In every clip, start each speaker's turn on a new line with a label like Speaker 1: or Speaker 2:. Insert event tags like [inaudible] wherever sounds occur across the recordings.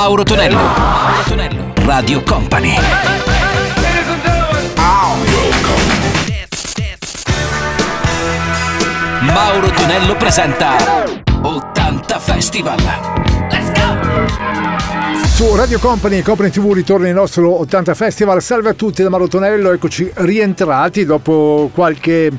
Speaker 1: Mauro Tonello. Mauro Tonello. Radio Company. Mauro Tonello presenta 80 Festival. Let's
Speaker 2: go! Su Radio Company e Company TV ritorna il nostro 80 Festival. Salve a tutti da Mauro Tonello, eccoci rientrati dopo qualche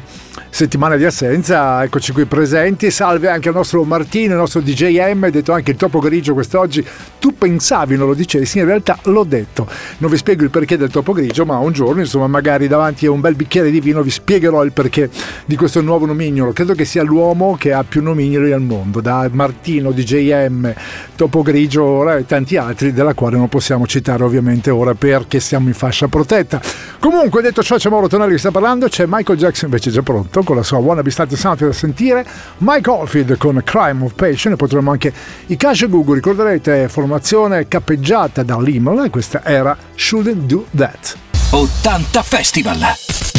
Speaker 2: settimana di assenza, eccoci qui presenti. Salve anche al nostro Martino, il nostro DJM, detto anche il topo grigio quest'oggi. Tu pensavi non lo dicessi, in realtà l'ho detto. Non vi spiego il perché del topo grigio, ma un giorno, insomma, magari davanti a un bel bicchiere di vino vi spiegherò il perché di questo nuovo nomignolo. Credo che sia l'uomo che ha più nomignoli al mondo, da Martino, DJM, topo grigio ora e tanti altri, della quale non possiamo citare ovviamente ora perché siamo in fascia protetta. Comunque, detto ciò, c'è Mauro Tonelli che sta parlando, c'è Michael Jackson invece già pronto con la sua Wanna Be Started Sound da sentire, Mike Oldfield con Crime of Passion e poi troviamo anche i Google, ricorderete formazione cappeggiata da Limel e questa era Shouldn't Do That.
Speaker 1: 80 Festival!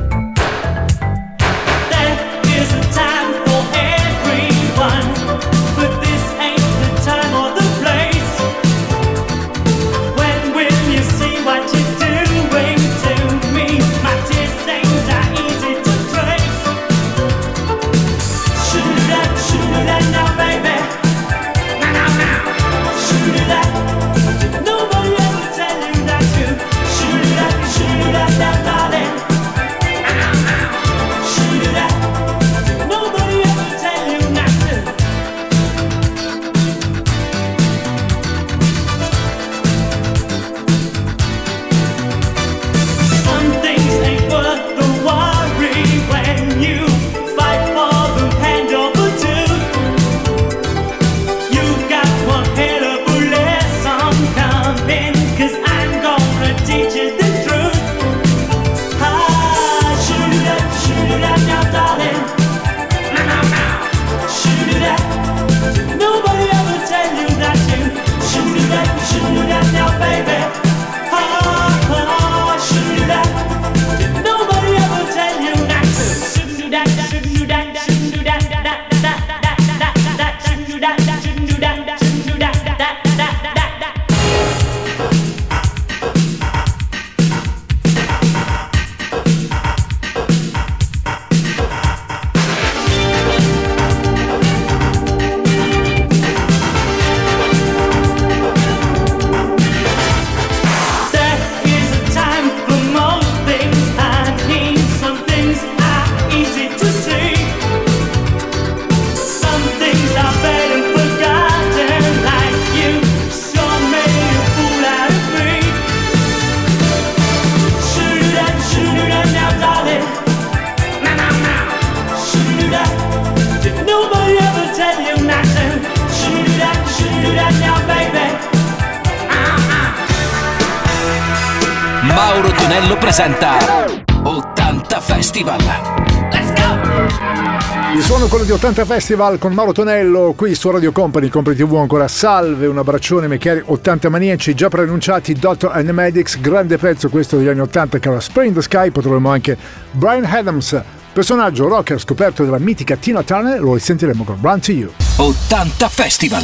Speaker 3: Festival
Speaker 2: con Mauro Tonello qui su Radio Company, Company TV ancora salve, un abbraccione miei cari 80 maniaci già preannunciati Dr. and Medics, grande pezzo questo degli anni 80 che era Spring the Sky, poi troviamo anche Brian Adams, personaggio rocker scoperto della mitica Tina Turner, lo risentiremo con Run to You.
Speaker 3: 80 Festival.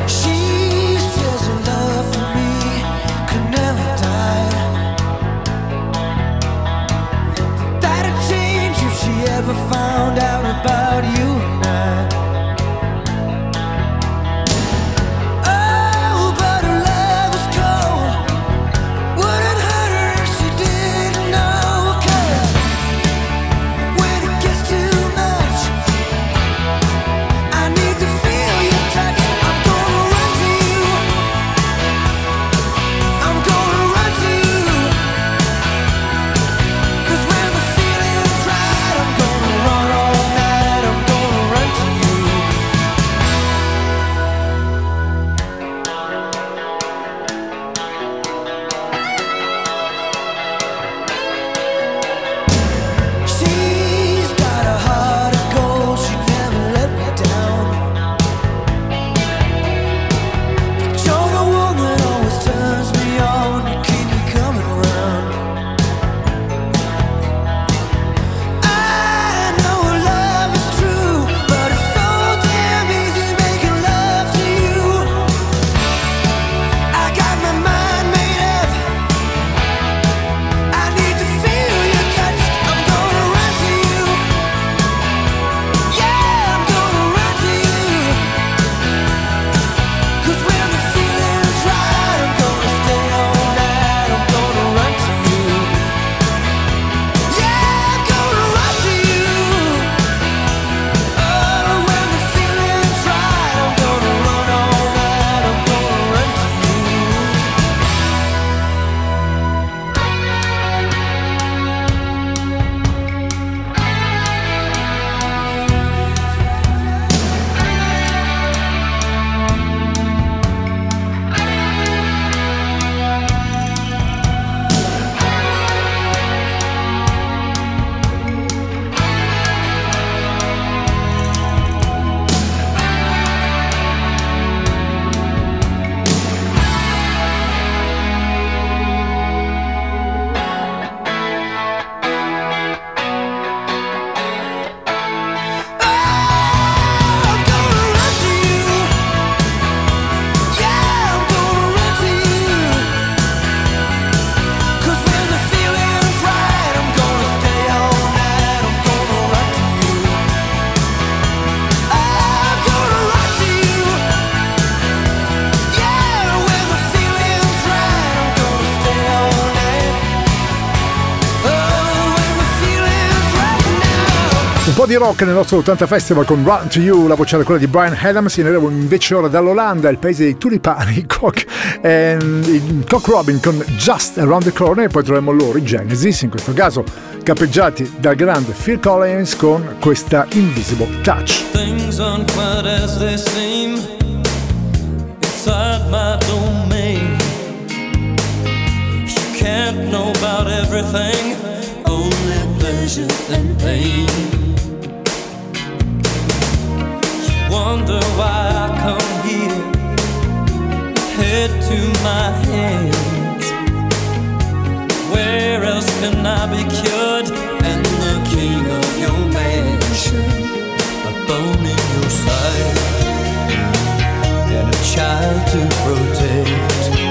Speaker 2: di rock nel nostro 80 Festival con Run to You, la voce era quella di Brian Adams, in arrivo invece ora dall'Olanda, il paese dei tulipani, [laughs] Cock, e Cock Robin con Just Around the Corner e poi troviamo loro i Genesis, in questo caso capeggiati dal grande Phil Collins con questa Invisible Touch.
Speaker 3: Things aren't quite as they seem inside my domain. You can't know about everything, only pleasure and pain. wonder why I come here, head to my hands. Where else can I be cured? And the king of your mansion, a bone in your side, and a child to protect.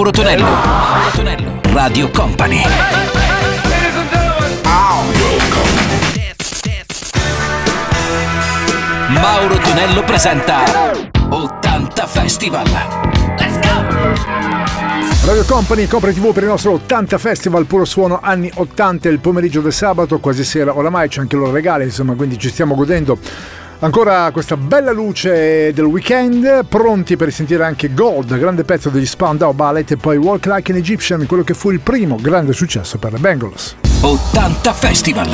Speaker 4: Mauro Tonello. Mauro Tonello. Radio Company. Mauro Tonello presenta 80 Festival. Let's go!
Speaker 2: Radio Company, Copre TV per il nostro 80 Festival, puro suono anni 80, il pomeriggio del sabato, quasi sera oramai, c'è anche l'ora regale, insomma, quindi ci stiamo godendo Ancora questa bella luce del weekend, pronti per sentire anche Gold, grande pezzo degli Spandau Ballet e poi Walk Like an Egyptian, quello che fu il primo grande successo per le Bengals.
Speaker 1: 80 Festival!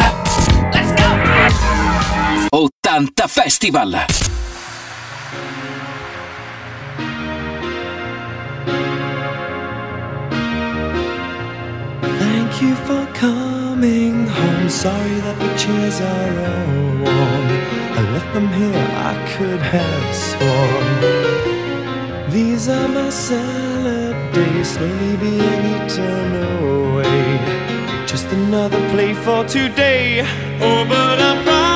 Speaker 1: Let's go! 80 Festival!
Speaker 5: Thank you for coming home. Sorry that the chairs are all warm. left them here, I could have sworn. These are my salad days, slowly being eaten away. Just another play for today. Oh, but I'm proud.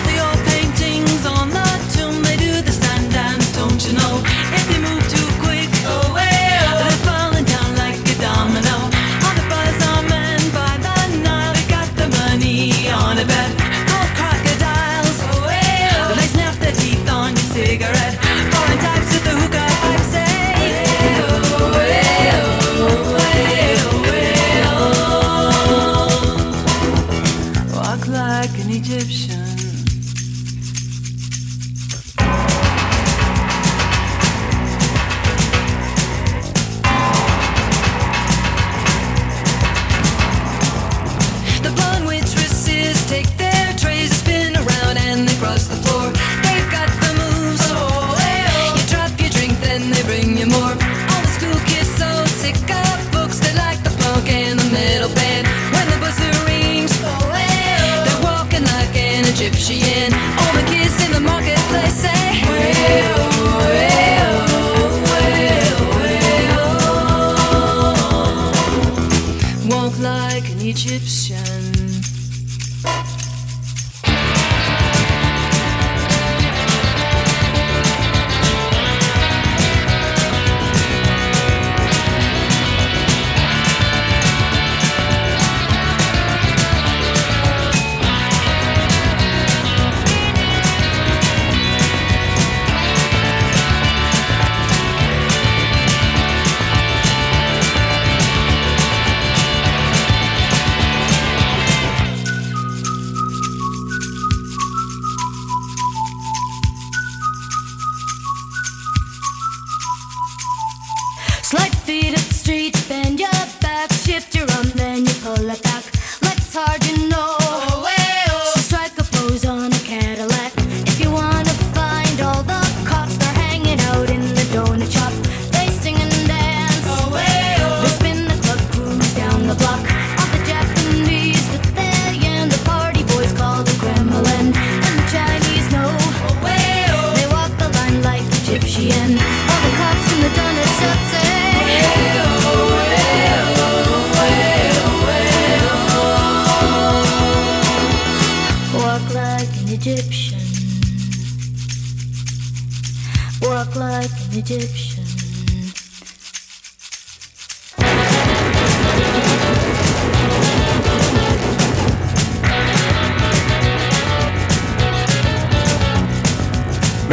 Speaker 6: you more. All the school kids so sick of.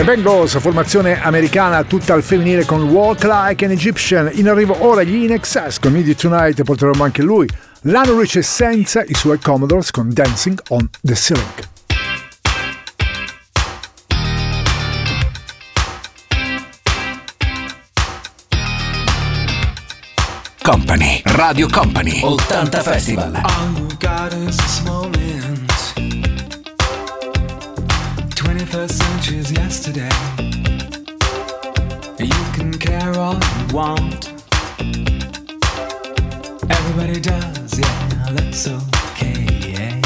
Speaker 2: Bengals, formazione americana tutta al femminile con Walk Like an Egyptian. In arrivo ora gli In Excess con Media Tonight, porteremo anche lui. L'anno Rich senza i suoi Commodores con Dancing on the Ceiling.
Speaker 4: Company, Radio Company, 80 Festival.
Speaker 7: All The centuries, yesterday. You can care all you want. Everybody does, yeah, that's okay. Yeah.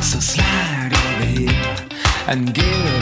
Speaker 7: So slide over here and give.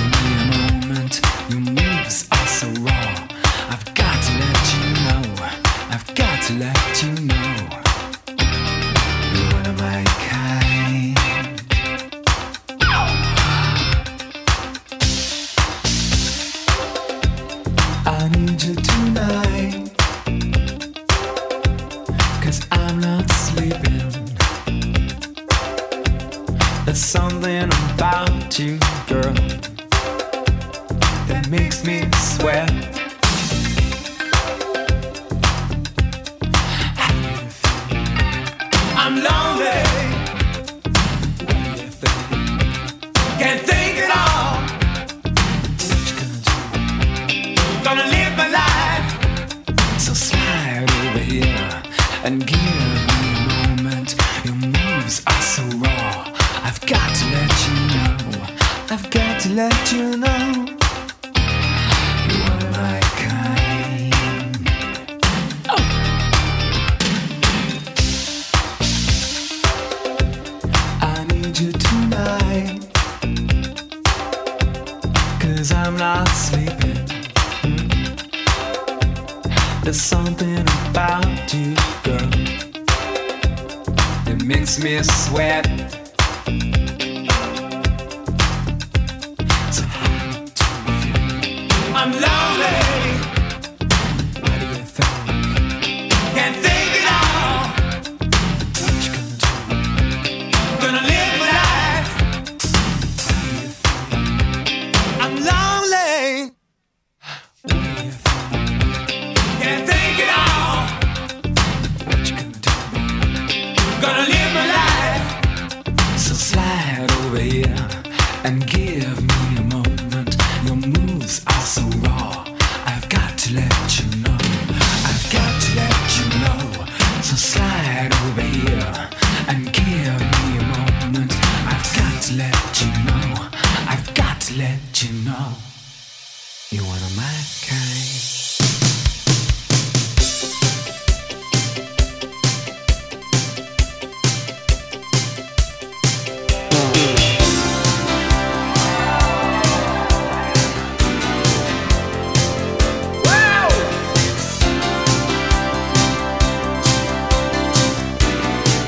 Speaker 7: I'm not sleeping. There's something about you, girl, that makes me sweat.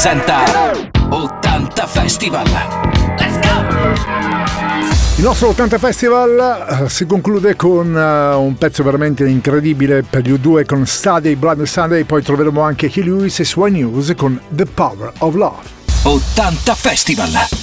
Speaker 3: presenta 80 Festival. Let's go!
Speaker 2: Il nostro 80 Festival eh, si conclude con eh, un pezzo veramente incredibile per gli U2 con Study, Blood Sunday, poi troveremo anche Key Lewis e Swan News con The Power of Love.
Speaker 3: 80 Festival.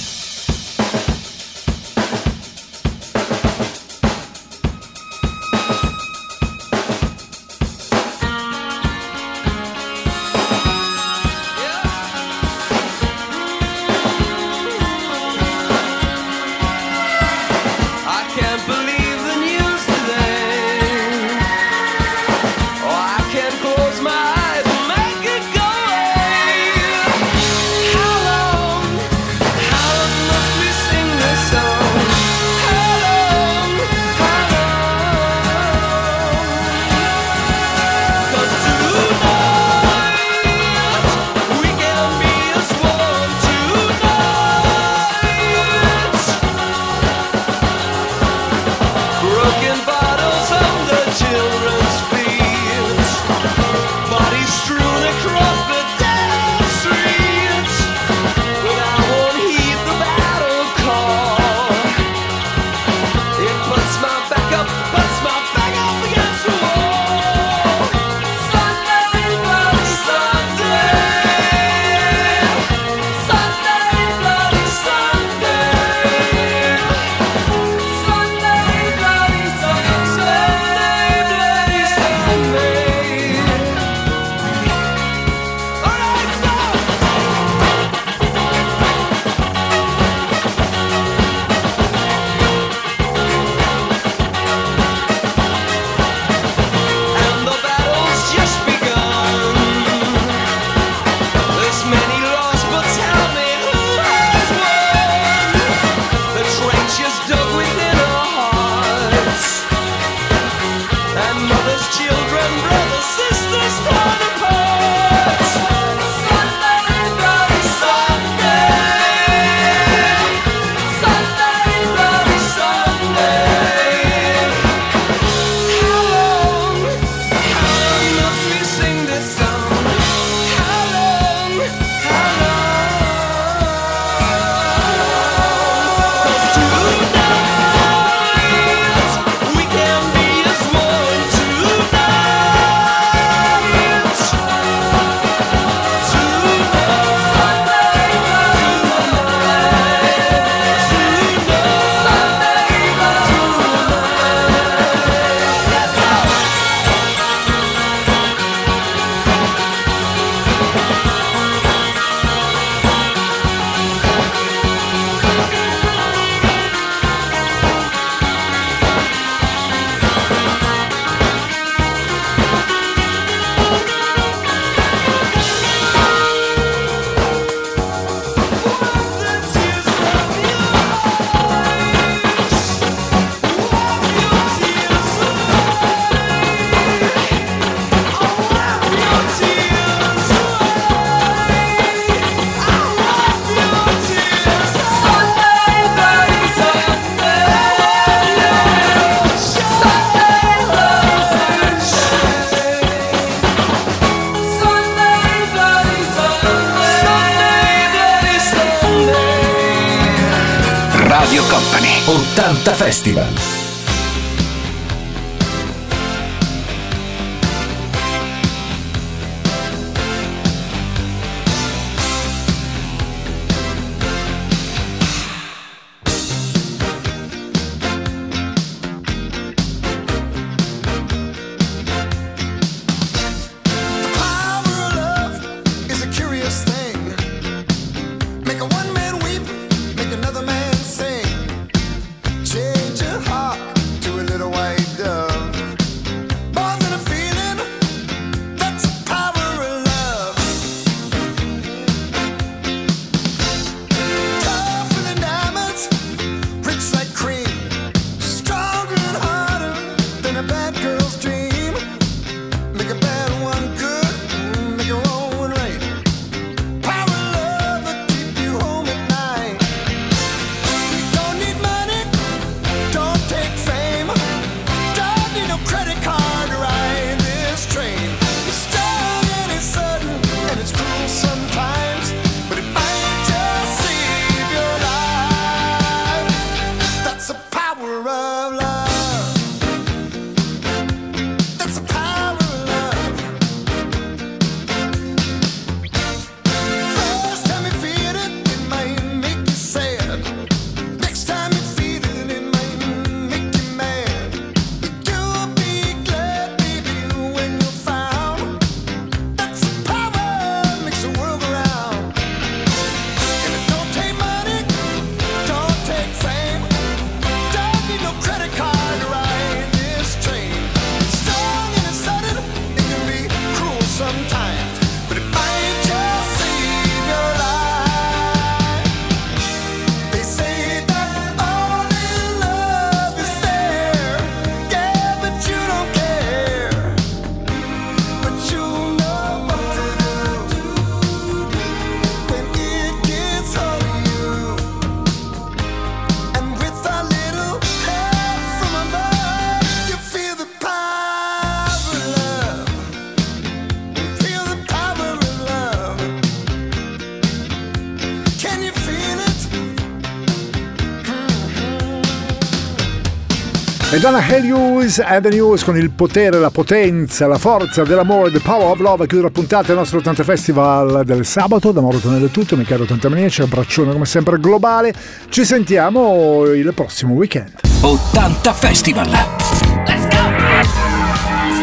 Speaker 2: E Donna the News con il potere, la potenza, la forza dell'amore, the power of love a chiudere la puntata del nostro 80 Festival del sabato. Da Mauro Tonello è tutto, mi caro 80 Maniaci, abbraccione come sempre globale. Ci sentiamo il prossimo weekend.
Speaker 8: 80 Festival. Let's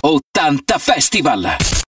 Speaker 8: go! 80 Festival.